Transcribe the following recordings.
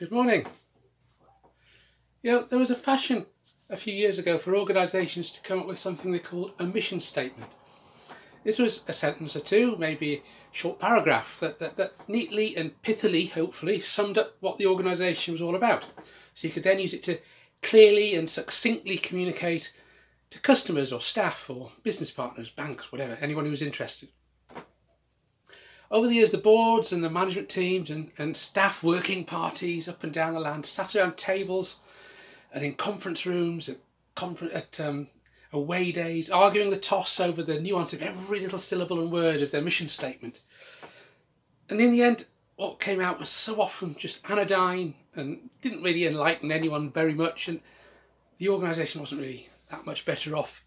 Good morning. You know, there was a fashion a few years ago for organisations to come up with something they called a mission statement. This was a sentence or two, maybe a short paragraph that, that, that neatly and pithily, hopefully, summed up what the organisation was all about. So you could then use it to clearly and succinctly communicate to customers or staff or business partners, banks, whatever, anyone who was interested. Over the years, the boards and the management teams and, and staff working parties up and down the land sat around tables and in conference rooms at, confer- at um, away days, arguing the toss over the nuance of every little syllable and word of their mission statement. And in the end, what came out was so often just anodyne and didn't really enlighten anyone very much, and the organisation wasn't really that much better off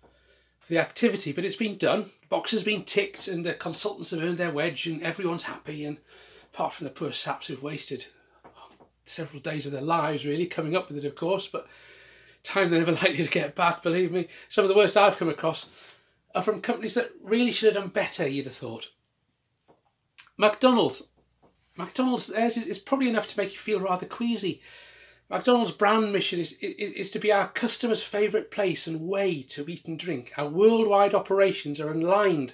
the activity. But it's been done, boxes been ticked, and the consultants have earned their wedge, and everyone's happy. And apart from the poor saps who've wasted several days of their lives, really coming up with it, of course, but time they're never likely to get back. Believe me, some of the worst I've come across are from companies that really should have done better. You'd have thought. McDonald's. McDonald's theirs is, is probably enough to make you feel rather queasy. McDonald's brand mission is, is, is to be our customers' favourite place and way to eat and drink. Our worldwide operations are aligned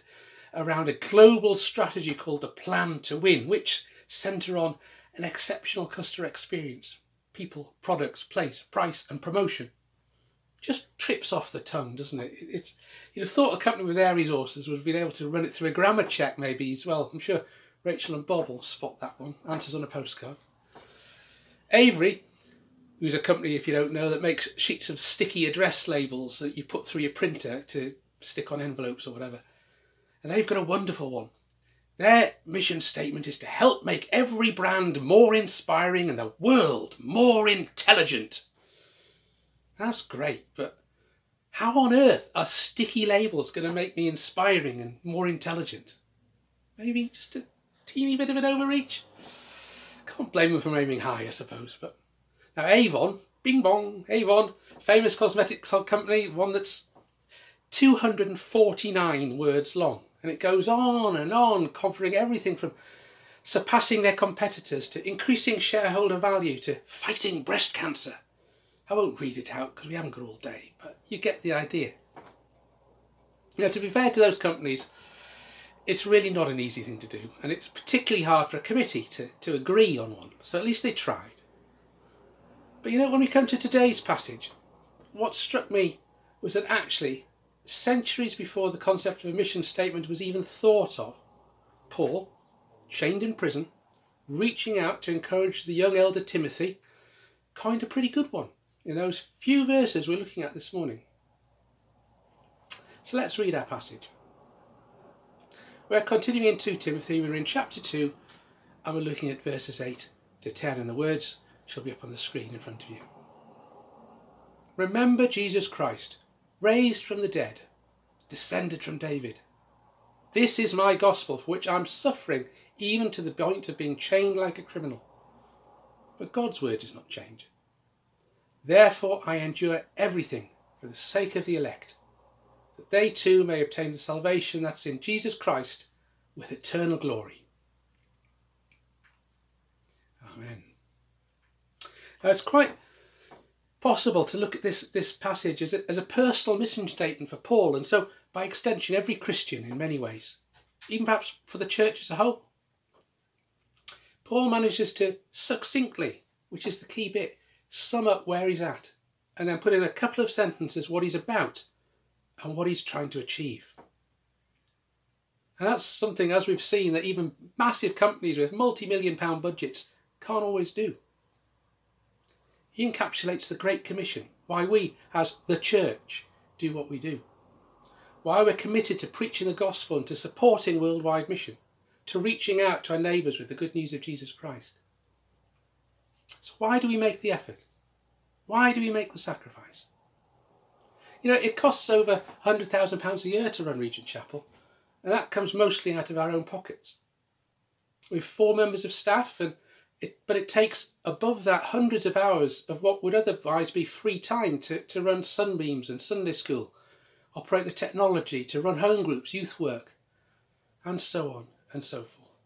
around a global strategy called the Plan to Win, which centre on an exceptional customer experience, people, products, place, price, and promotion. Just trips off the tongue, doesn't it? It's you'd have thought a company with their resources would have been able to run it through a grammar check, maybe as well. I'm sure Rachel and Bob will spot that one. Answers on a postcard. Avery who's a company, if you don't know, that makes sheets of sticky address labels that you put through your printer to stick on envelopes or whatever. And they've got a wonderful one. Their mission statement is to help make every brand more inspiring and the world more intelligent. That's great, but how on earth are sticky labels going to make me inspiring and more intelligent? Maybe just a teeny bit of an overreach? Can't blame them for aiming high, I suppose, but now Avon, bing bong, Avon, famous cosmetics company, one that's 249 words long. And it goes on and on, covering everything from surpassing their competitors to increasing shareholder value to fighting breast cancer. I won't read it out because we haven't got all day, but you get the idea. Now, to be fair to those companies, it's really not an easy thing to do, and it's particularly hard for a committee to, to agree on one. So at least they tried. But you know, when we come to today's passage, what struck me was that actually, centuries before the concept of a mission statement was even thought of, Paul, chained in prison, reaching out to encourage the young elder Timothy, coined a pretty good one in those few verses we're looking at this morning. So let's read our passage. We're continuing in 2 Timothy, we're in chapter 2, and we're looking at verses 8 to 10, and the words shall be up on the screen in front of you. Remember Jesus Christ, raised from the dead, descended from David. This is my gospel for which I'm suffering even to the point of being chained like a criminal. But God's word does not change. Therefore I endure everything for the sake of the elect, that they too may obtain the salvation that's in Jesus Christ with eternal glory. Amen. Now, it's quite possible to look at this, this passage as a, as a personal mission statement for Paul, and so by extension, every Christian in many ways, even perhaps for the church as a whole. Paul manages to succinctly, which is the key bit, sum up where he's at, and then put in a couple of sentences what he's about and what he's trying to achieve. And that's something, as we've seen, that even massive companies with multi million pound budgets can't always do. He encapsulates the Great Commission, why we, as the church, do what we do. Why we're committed to preaching the gospel and to supporting worldwide mission, to reaching out to our neighbours with the good news of Jesus Christ. So, why do we make the effort? Why do we make the sacrifice? You know, it costs over £100,000 a year to run Regent Chapel, and that comes mostly out of our own pockets. We've four members of staff and it, but it takes above that hundreds of hours of what would otherwise be free time to, to run sunbeams and Sunday school, operate the technology, to run home groups, youth work, and so on and so forth.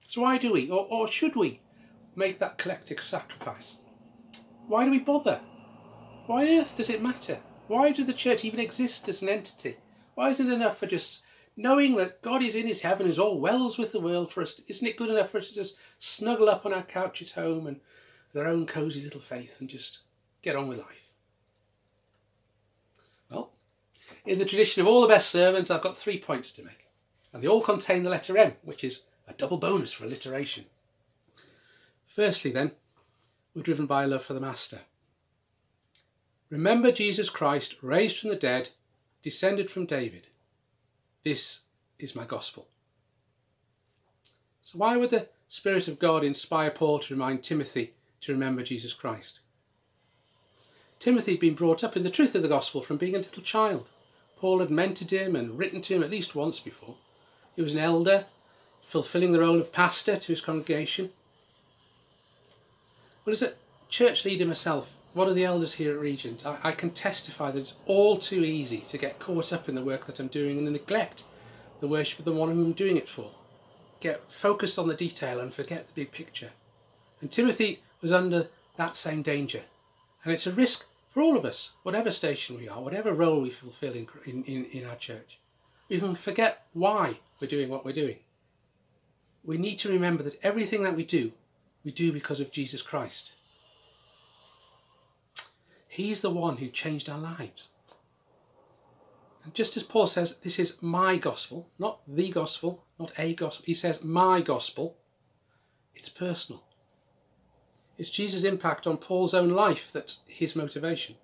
So why do we, or, or should we, make that collective sacrifice. Why do we bother? Why on earth does it matter? Why does the church even exist as an entity? Why isn't it enough for just knowing that God is in his heaven, is all wells with the world for us? Isn't it good enough for us to just snuggle up on our couch at home and their own cosy little faith and just get on with life? Well, in the tradition of all the best sermons, I've got three points to make. And they all contain the letter M, which is a double bonus for alliteration. Firstly, then, we're driven by love for the Master. Remember Jesus Christ, raised from the dead, descended from David. This is my gospel. So, why would the Spirit of God inspire Paul to remind Timothy to remember Jesus Christ? Timothy had been brought up in the truth of the gospel from being a little child. Paul had mentored him and written to him at least once before. He was an elder, fulfilling the role of pastor to his congregation. Well, as a church leader myself, one of the elders here at Regent, I, I, can testify that it's all too easy to get caught up in the work that I'm doing and neglect the worship of the one whom I'm doing it for. Get focused on the detail and forget the big picture. And Timothy was under that same danger. And it's a risk for all of us, whatever station we are, whatever role we fulfill in, in, in, in our church. We can forget why we're doing what we're doing. We need to remember that everything that we do we do because of Jesus Christ. He's the one who changed our lives. And just as Paul says, this is my gospel, not the gospel, not a gospel. He says, my gospel. It's personal. It's Jesus' impact on Paul's own life that's his motivation.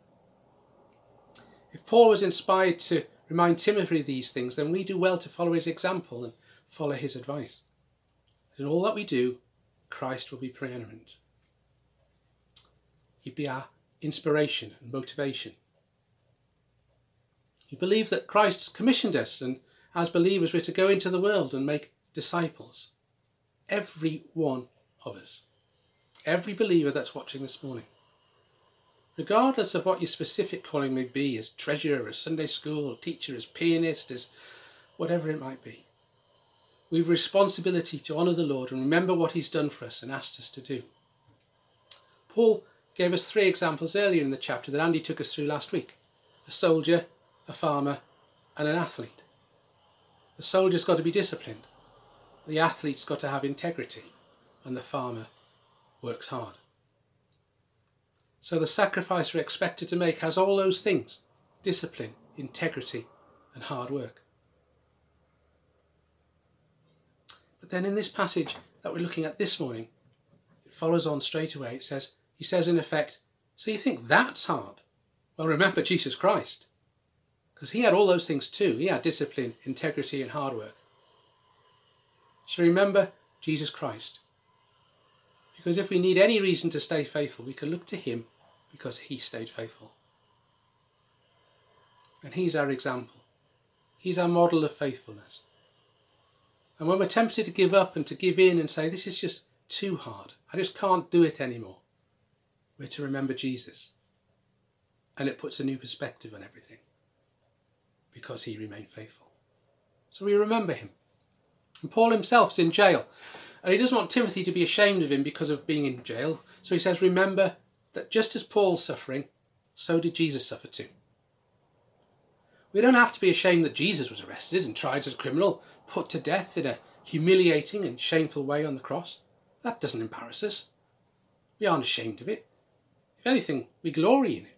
If Paul was inspired to remind Timothy of these things, then we do well to follow his example and follow his advice. In all that we do, Christ will be preeminent. He'd be our inspiration and motivation. We believe that Christ's commissioned us and as believers we're to go into the world and make disciples. Every one of us. Every believer that's watching this morning. Regardless of what your specific calling may be as treasurer, as Sunday school, teacher, as pianist, as whatever it might be. We've a responsibility to honour the Lord and remember what He's done for us and asked us to do. Paul gave us three examples earlier in the chapter that Andy took us through last week a soldier, a farmer, and an athlete. The soldier's got to be disciplined, the athlete's got to have integrity, and the farmer works hard. So the sacrifice we're expected to make has all those things discipline, integrity, and hard work. But then in this passage that we're looking at this morning, it follows on straight away. It says, he says in effect, so you think that's hard? Well, remember Jesus Christ. Because he had all those things too. He had discipline, integrity, and hard work. So remember Jesus Christ. Because if we need any reason to stay faithful, we can look to him because he stayed faithful. And he's our example. He's our model of faithfulness. And when we're tempted to give up and to give in and say, this is just too hard, I just can't do it anymore, we're to remember Jesus. And it puts a new perspective on everything because he remained faithful. So we remember him. And Paul himself's in jail. And he doesn't want Timothy to be ashamed of him because of being in jail. So he says, Remember that just as Paul's suffering, so did Jesus suffer too. We don't have to be ashamed that Jesus was arrested and tried as a criminal, put to death in a humiliating and shameful way on the cross. That doesn't embarrass us. We aren't ashamed of it. If anything, we glory in it.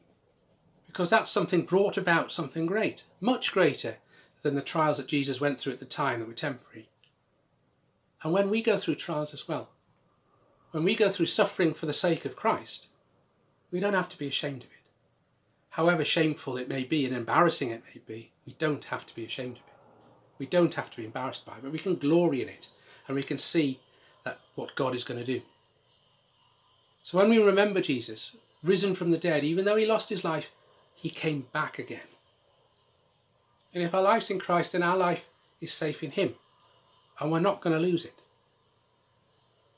Because that's something brought about something great, much greater than the trials that Jesus went through at the time that were temporary. And when we go through trials as well, when we go through suffering for the sake of Christ, we don't have to be ashamed of it however shameful it may be and embarrassing it may be, we don't have to be ashamed of it. We don't have to be embarrassed by it, but we can glory in it and we can see that what God is going to do. So when we remember Jesus, risen from the dead, even though he lost his life, he came back again. And if our life's in Christ, then our life is safe in him. And we're not going to lose it.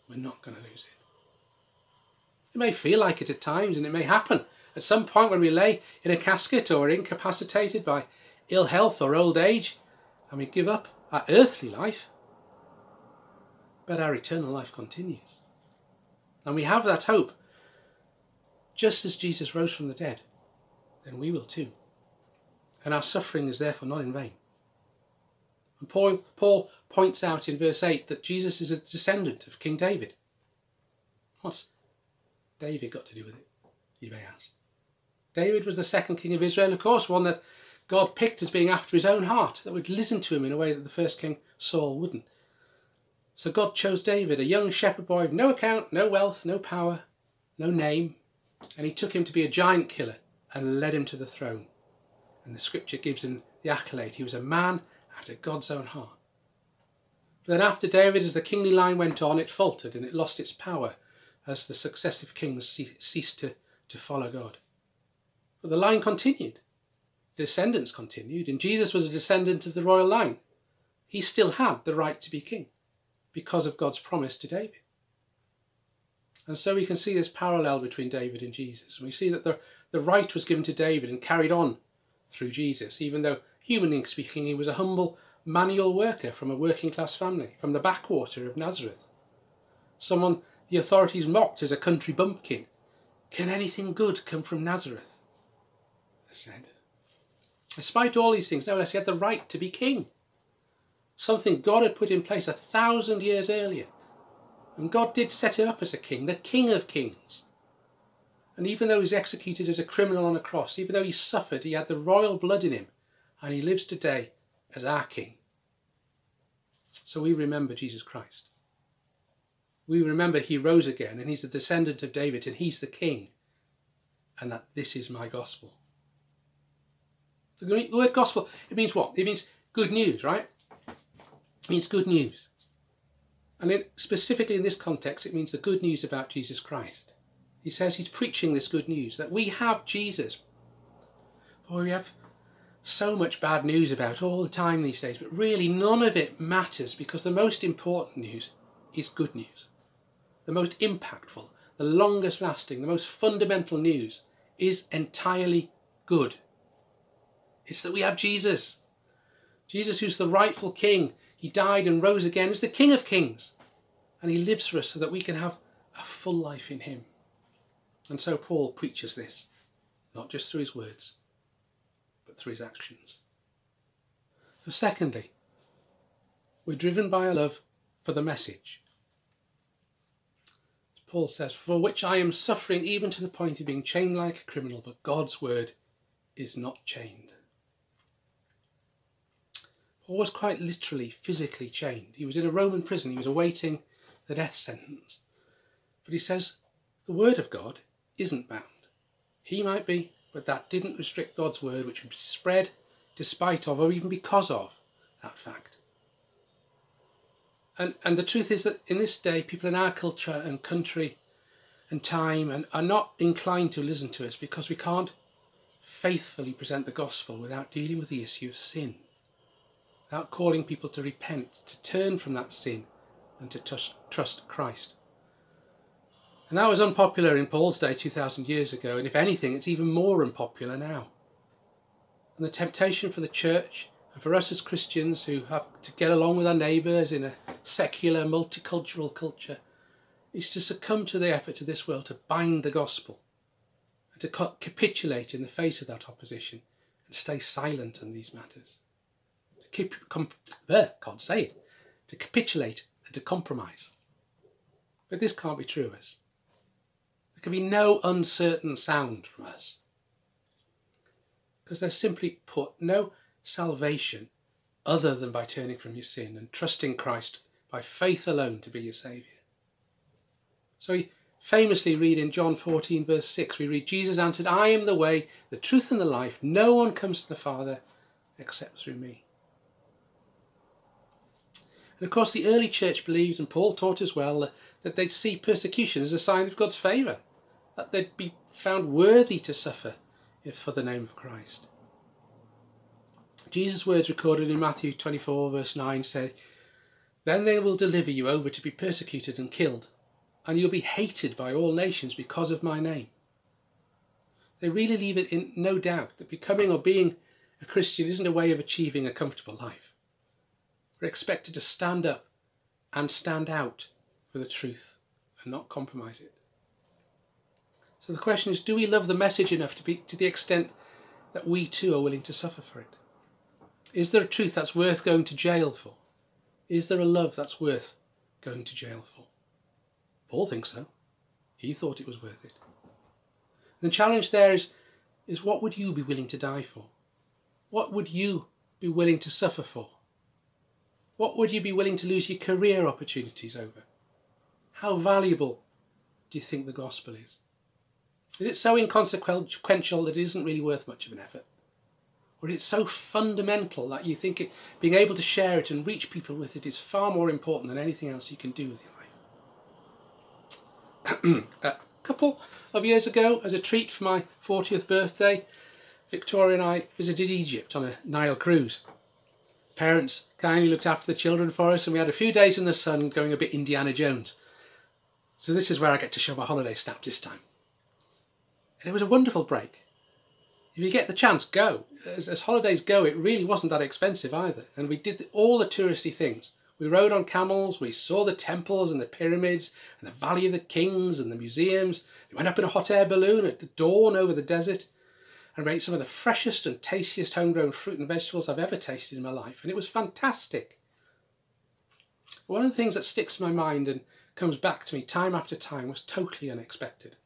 We're not going to lose it. It may feel like it at times and it may happen at some point when we lay in a casket or incapacitated by ill health or old age, and we give up our earthly life, but our eternal life continues. And we have that hope. Just as Jesus rose from the dead, then we will too. And our suffering is therefore not in vain. And Paul, Paul points out in verse 8 that Jesus is a descendant of King David. What's David got to do with it? You may ask. David was the second king of Israel, of course, one that God picked as being after his own heart, that would listen to him in a way that the first king Saul wouldn't. So God chose David, a young shepherd boy of no account, no wealth, no power, no name, and he took him to be a giant killer and led him to the throne. And the scripture gives him the accolade he was a man after God's own heart. But then, after David, as the kingly line went on, it faltered and it lost its power as the successive kings ceased to, to follow God. But the line continued, the descendants continued, and Jesus was a descendant of the royal line. He still had the right to be king because of God's promise to David. And so we can see this parallel between David and Jesus. And we see that the, the right was given to David and carried on through Jesus, even though, humanly speaking, he was a humble manual worker from a working class family, from the backwater of Nazareth. Someone the authorities mocked as a country bumpkin. Can anything good come from Nazareth? They said. Despite all these things, nevertheless, he had the right to be king. Something God had put in place a thousand years earlier. And God did set him up as a king, the king of kings. And even though he was executed as a criminal on a cross, even though he suffered, he had the royal blood in him. And he lives today as our king. So we remember Jesus Christ. We remember he rose again and he's the descendant of David and he's the king. And that this is my gospel. The word gospel, it means what? It means good news, right? It means good news. And specifically in this context, it means the good news about Jesus Christ. He says he's preaching this good news that we have Jesus. Boy, we have so much bad news about all the time these days, but really none of it matters because the most important news is good news. The most impactful, the longest lasting, the most fundamental news is entirely good. It's that we have Jesus. Jesus, who's the rightful king, he died and rose again as the King of Kings. And he lives for us so that we can have a full life in him. And so Paul preaches this, not just through his words, but through his actions. So, secondly, we're driven by a love for the message. Paul says, For which I am suffering even to the point of being chained like a criminal, but God's word is not chained. Was quite literally, physically chained. He was in a Roman prison, he was awaiting the death sentence. But he says the word of God isn't bound. He might be, but that didn't restrict God's word, which would be spread despite of or even because of that fact. And, and the truth is that in this day, people in our culture and country and time and are not inclined to listen to us because we can't faithfully present the gospel without dealing with the issue of sin without calling people to repent, to turn from that sin, and to trust, Christ. And that was unpopular in Paul's day 2,000 years ago, and if anything, it's even more unpopular now. And the temptation for the church and for us as Christians who have to get along with our neighbours in a secular, multicultural culture is to succumb to the effort of this world to bind the gospel and to capitulate in the face of that opposition and stay silent on these matters can't say it, to capitulate and to compromise. But this can't be true of us. There can be no uncertain sound from us. Because there's simply put no salvation other than by turning from your sin and trusting Christ by faith alone to be your Saviour. So we famously read in John 14, verse 6, we read, Jesus answered, I am the way, the truth, and the life. No one comes to the Father except through me. And of course, the early church believed, and Paul taught as well, that they'd see persecution as a sign of God's favour, that they'd be found worthy to suffer for the name of Christ. Jesus' words recorded in Matthew 24, verse 9 say, Then they will deliver you over to be persecuted and killed, and you'll be hated by all nations because of my name. They really leave it in no doubt that becoming or being a Christian isn't a way of achieving a comfortable life. We're expected to stand up and stand out for the truth and not compromise it. So the question is, do we love the message enough to be to the extent that we too are willing to suffer for it? Is there a truth that's worth going to jail for? Is there a love that's worth going to jail for? Paul thinks so. He thought it was worth it. The challenge there is, is what would you be willing to die for? What would you be willing to suffer for? What would you be willing to lose your career opportunities over? How valuable do you think the gospel is? Is it so inconsequential that it isn't really worth much of an effort? Or is it so fundamental that you think it, being able to share it and reach people with it is far more important than anything else you can do with your life? a couple of years ago, as a treat for my 40th birthday, Victoria and I visited Egypt on a Nile cruise. Parents kindly looked after the children for us and we had a few days in the sun going a bit Indiana Jones. So this is where I get to show my holiday snap this time. And it was a wonderful break. If you get the chance, go. As, as holidays go, it really wasn't that expensive either. And we did all the touristy things. We rode on camels, we saw the temples and the pyramids and the Valley of the Kings and the museums. We went up in a hot air balloon at the dawn over the desert and ate some of the freshest and tastiest homegrown fruit and vegetables I've ever tasted in my life. And it was fantastic. One of the things that sticks in my mind and comes back to me time after time was totally unexpected.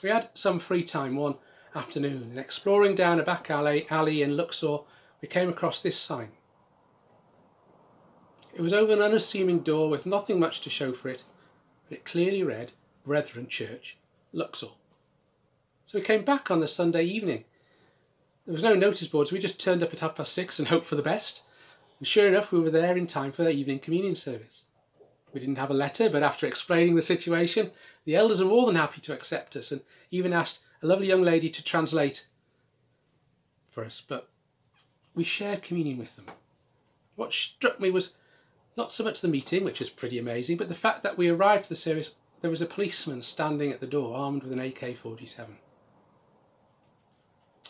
We had some free time one afternoon and exploring down a back alley, alley in Luxor we came across this sign. It was over an unassuming door with nothing much to show for it, but it clearly read Brethren Church, Luxor. So we came back on the Sunday evening. There was no notice boards, So we just turned up at half past six and hoped for the best. And sure enough, we were there in time for the evening communion service. We didn't have a letter, but after explaining the situation, the elders were more than happy to accept us and even asked a lovely young lady to translate for us. But we shared communion with them. What struck me was not so much the meeting, which was pretty amazing, but the fact that we arrived for the service, there was a policeman standing at the door armed with an AK 47.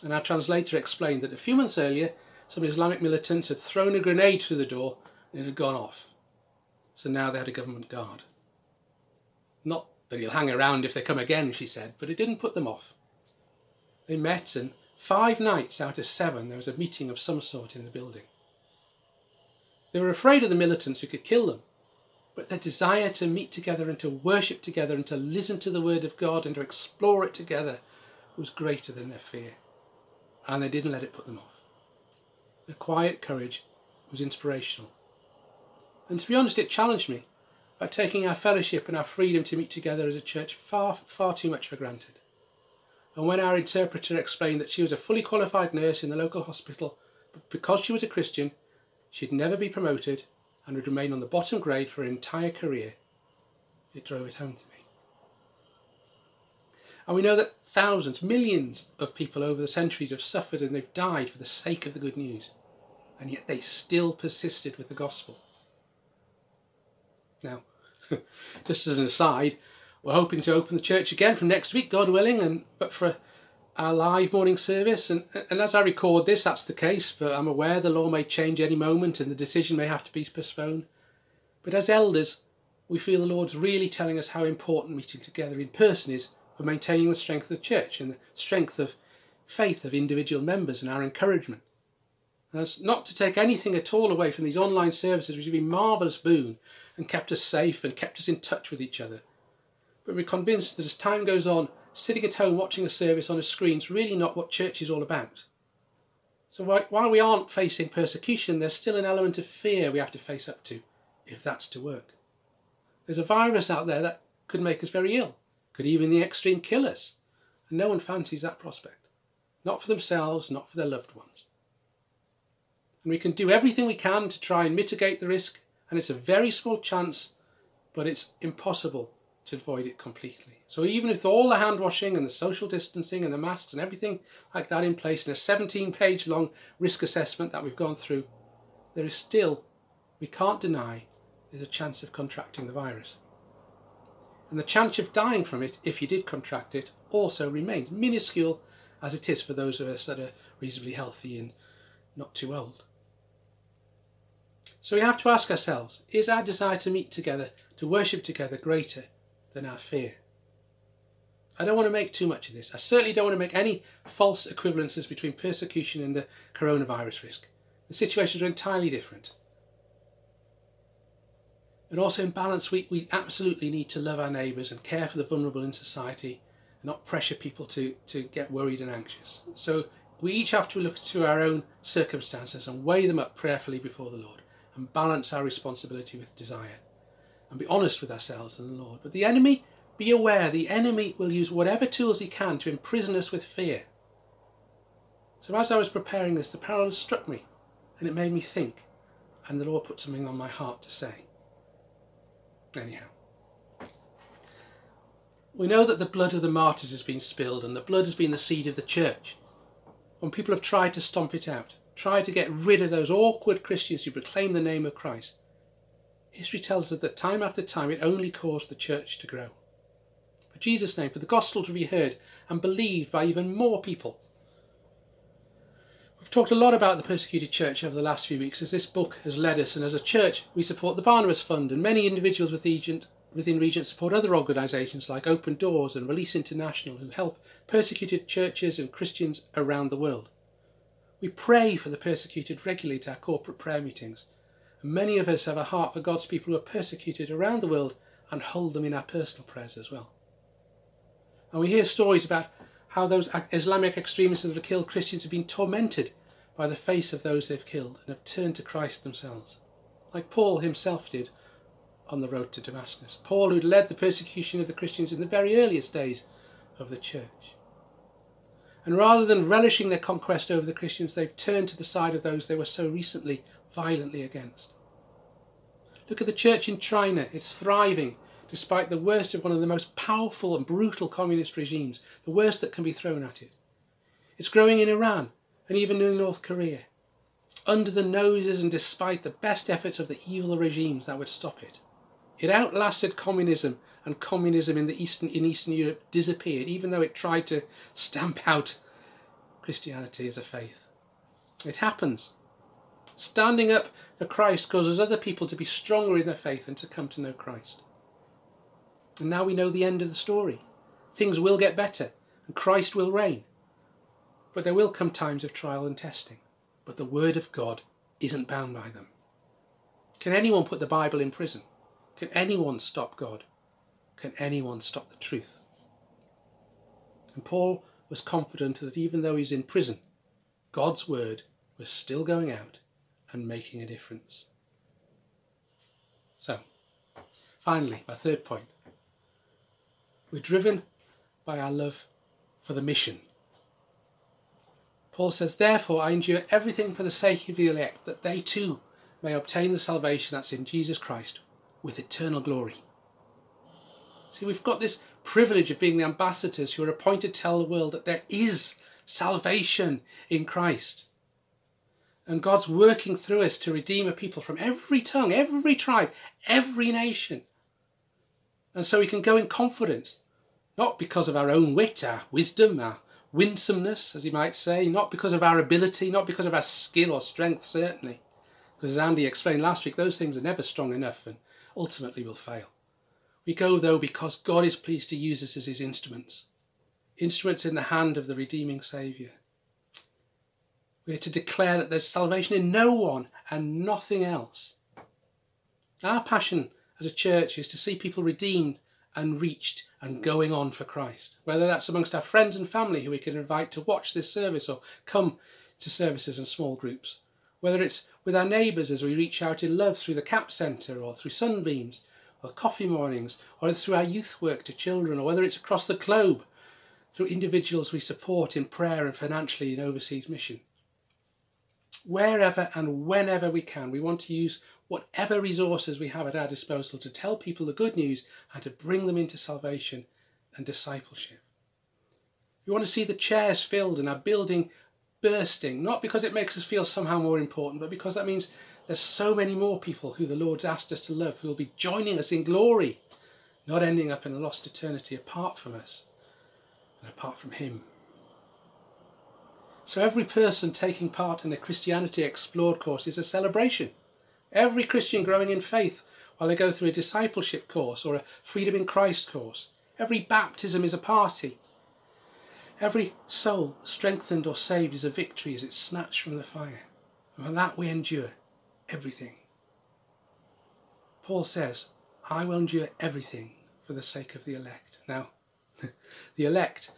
And our translator explained that a few months earlier, some Islamic militants had thrown a grenade through the door and it had gone off. So now they had a government guard. Not that he'll hang around if they come again, she said, but it didn't put them off. They met, and five nights out of seven there was a meeting of some sort in the building. They were afraid of the militants who could kill them, but their desire to meet together and to worship together and to listen to the word of God and to explore it together was greater than their fear. And they didn't let it put them off. Their quiet courage was inspirational. And to be honest, it challenged me by taking our fellowship and our freedom to meet together as a church far, far too much for granted. And when our interpreter explained that she was a fully qualified nurse in the local hospital, but because she was a Christian, she'd never be promoted and would remain on the bottom grade for her entire career, it drove it home to me. And we know that thousands, millions of people over the centuries have suffered and they've died for the sake of the good news. And yet they still persisted with the gospel. Now, just as an aside, we're hoping to open the church again from next week, God willing, and but for our live morning service. And, and as I record this, that's the case, but I'm aware the law may change any moment and the decision may have to be postponed. But as elders, we feel the Lord's really telling us how important meeting together in person is for maintaining the strength of the church and the strength of faith of individual members and our encouragement. And that's not to take anything at all away from these online services, which have been marvellous boon and kept us safe and kept us in touch with each other. But we're convinced that as time goes on, sitting at home watching a service on a screen is really not what church is all about. So while we aren't facing persecution, there's still an element of fear we have to face up to, if that's to work. There's a virus out there that could make us very ill, could even the extreme kill us, and no one fancies that prospect. Not for themselves, not for their loved ones. And we can do everything we can to try and mitigate the risk and it's a very small chance, but it's impossible to avoid it completely. So even with all the hand washing and the social distancing and the masks and everything like that in place in a 17 page long risk assessment that we've gone through, there is still, we can't deny, there's a chance of contracting the virus. And the chance of dying from it, if you did contract it, also remains minuscule as it is for those of us that are reasonably healthy and not too old. So we have to ask ourselves, is our desire to meet together, to worship together greater than our fear. I don't want to make too much of this. I certainly don't want to make any false equivalences between persecution and the coronavirus risk. The situations are entirely different. And also in balance, we, we absolutely need to love our neighbours and care for the vulnerable in society and not pressure people to, to get worried and anxious. So we each have to look to our own circumstances and weigh them up prayerfully before the Lord and balance our responsibility with desire and be honest with ourselves and the Lord. But the enemy be aware the enemy will use whatever tools he can to imprison us with fear. So as I was preparing this, the parallel struck me and it made me think, and the Lord put something on my heart to say. Anyhow, we know that the blood of the martyrs has been spilled and the blood has been the seed of the church. When people have tried to stomp it out, tried to get rid of those awkward Christians who proclaim the name of Christ, history tells us that time after time it only caused the church to grow for Jesus' name, for the gospel to be heard and believed by even more people. We've talked a lot about the persecuted church over the last few weeks as this book has led us, and as a church, we support the Barnabas Fund, and many individuals within Regent support other organisations like Open Doors and Release International who help persecuted churches and Christians around the world. We pray for the persecuted regularly at our corporate prayer meetings, and many of us have a heart for God's people who are persecuted around the world and hold them in our personal prayers as well. And we hear stories about how those Islamic extremists that have killed Christians have been tormented by the face of those they've killed and have turned to Christ themselves, like Paul himself did on the road to Damascus. Paul, who'd led the persecution of the Christians in the very earliest days of the church. And rather than relishing their conquest over the Christians, they've turned to the side of those they were so recently violently against. Look at the church in China, it's thriving despite the worst of one of the most powerful and brutal communist regimes, the worst that can be thrown at it. It's growing in Iran and even in North Korea, under the noses and despite the best efforts of the evil regimes that would stop it. It outlasted communism, and communism in, the Eastern, in Eastern Europe disappeared, even though it tried to stamp out Christianity as a faith. It happens. Standing up for Christ causes other people to be stronger in their faith and to come to know Christ. And now we know the end of the story. Things will get better and Christ will reign. But there will come times of trial and testing. But the Word of God isn't bound by them. Can anyone put the Bible in prison? Can anyone stop God? Can anyone stop the truth? And Paul was confident that even though he's in prison, God's Word was still going out and making a difference. So, finally, my third point we're driven by our love for the mission. Paul says, Therefore I endure everything for the sake of the elect, that they too may obtain the salvation that's in Jesus Christ with eternal glory. See, we've got this privilege of being the ambassadors who are appointed to tell the world that there is salvation in Christ. And God's working through us to redeem a people from every tongue, every tribe, every nation. And so we can go in confidence not because of our own wit, our wisdom, our winsomeness, as you might say, not because of our ability, not because of our skill or strength, certainly. Because as Andy explained last week, those things are never strong enough and ultimately will fail. We go, though, because God is pleased to use us as his instruments, instruments in the hand of the redeeming Saviour. We are to declare that there's salvation in no one and nothing else. Our passion as a church is to see people redeemed and reached and mm. going on for Christ. Whether that's amongst our friends and family who we can invite to watch this service or come to services and small groups. Whether it's with our neighbours as we reach out in love through the CAP Centre or through Sunbeams or coffee mornings or through our youth work to children or whether it's across the globe through individuals we support in prayer and financially in overseas mission. Wherever and whenever we can, we want to use whatever resources we have at our disposal to tell people the good news and to bring them into salvation and discipleship. We want to see the chairs filled and our building bursting, not because it makes us feel somehow more important, but because that means there's so many more people who the Lord's asked us to love who will be joining us in glory, not ending up in a lost eternity apart from us and apart from Him. So every person taking part in the Christianity Explored course is a celebration. Every Christian growing in faith while they go through a discipleship course or a freedom in Christ course. Every baptism is a party. Every soul strengthened or saved is a victory as it's snatched from the fire. And for that we endure everything. Paul says, I will endure everything for the sake of the elect. Now, the elect,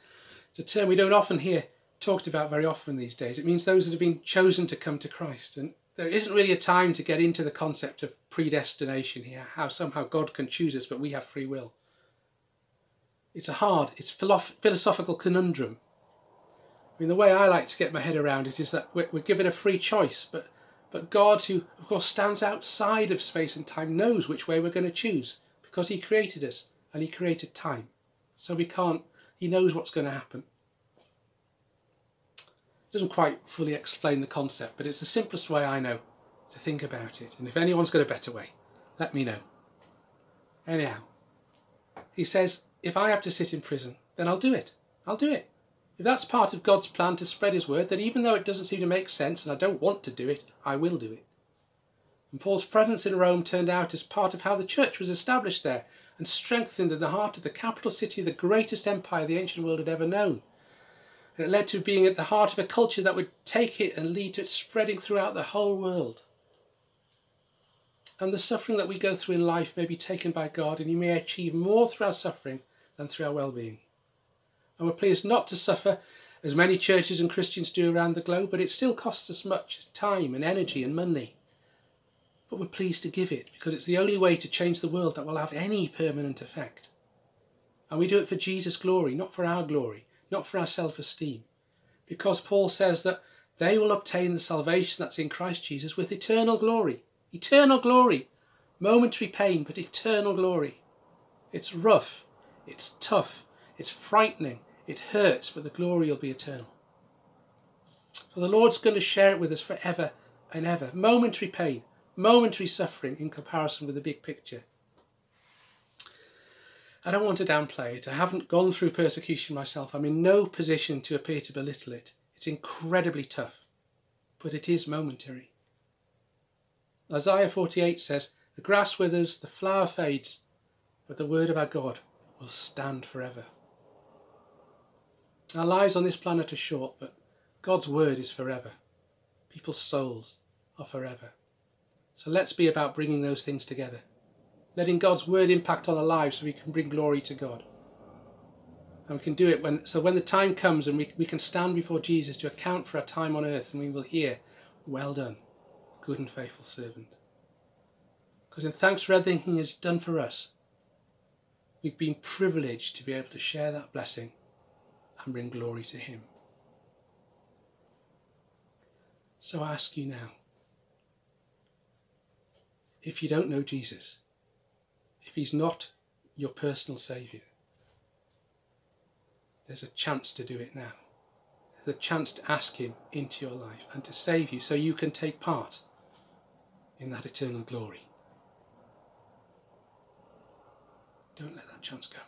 it's a term we don't often hear talked about very often these days. It means those that have been chosen to come to Christ. And there isn't really a time to get into the concept of predestination here, how somehow God can choose us, but we have free will. It's a hard, it's philosophical conundrum. I mean, the way I like to get my head around it is that we're, we're given a free choice, but but God, who of course stands outside of space and time, knows which way we're going to choose because He created us and He created time. So we can't, He knows what's going to happen doesn't quite fully explain the concept, but it's the simplest way I know to think about it. And if anyone's got a better way, let me know. Anyhow, he says, if I have to sit in prison, then I'll do it. I'll do it. If that's part of God's plan to spread his word, then even though it doesn't seem to make sense and I don't want to do it, I will do it. And Paul's presence in Rome turned out as part of how the church was established there and strengthened in the heart of the capital city of the greatest empire the ancient world had ever known. And it led to being at the heart of a culture that would take it and lead to it spreading throughout the whole world. And the suffering that we go through in life may be taken by God, and He may achieve more through our suffering than through our well being. And we're pleased not to suffer as many churches and Christians do around the globe, but it still costs us much time and energy and money. But we're pleased to give it because it's the only way to change the world that will have any permanent effect. And we do it for Jesus' glory, not for our glory not for our self esteem. Because Paul says that they will obtain the salvation that's in Christ Jesus with eternal glory. Eternal glory. Momentary pain, but eternal glory. It's rough, it's tough, it's frightening, it hurts, but the glory will be eternal. For the Lord's going to share it with us forever and ever. Momentary pain, momentary suffering in comparison with the big picture. I don't want to downplay it. I haven't gone through persecution myself. I'm in no position to appear to belittle it. It's incredibly tough, but it is momentary. Isaiah 48 says, The grass withers, the flower fades, but the word of our God will stand forever. Our lives on this planet are short, but God's word is forever. People's souls are forever. So let's be about bringing those things together letting God's word impact on our lives so we can bring glory to God. And we can do it when so when the time comes and we, we can stand before Jesus to account for our time on earth and we will hear, Well done, good and faithful servant. Because in thanks for everything he has done for us, we've been privileged to be able to share that blessing and bring glory to him. So I ask you now, if you don't know Jesus, if he's not your personal saviour, there's a chance to do it now. There's a chance to ask him into your life and to save you so you can take part in that eternal glory. Don't let that chance go.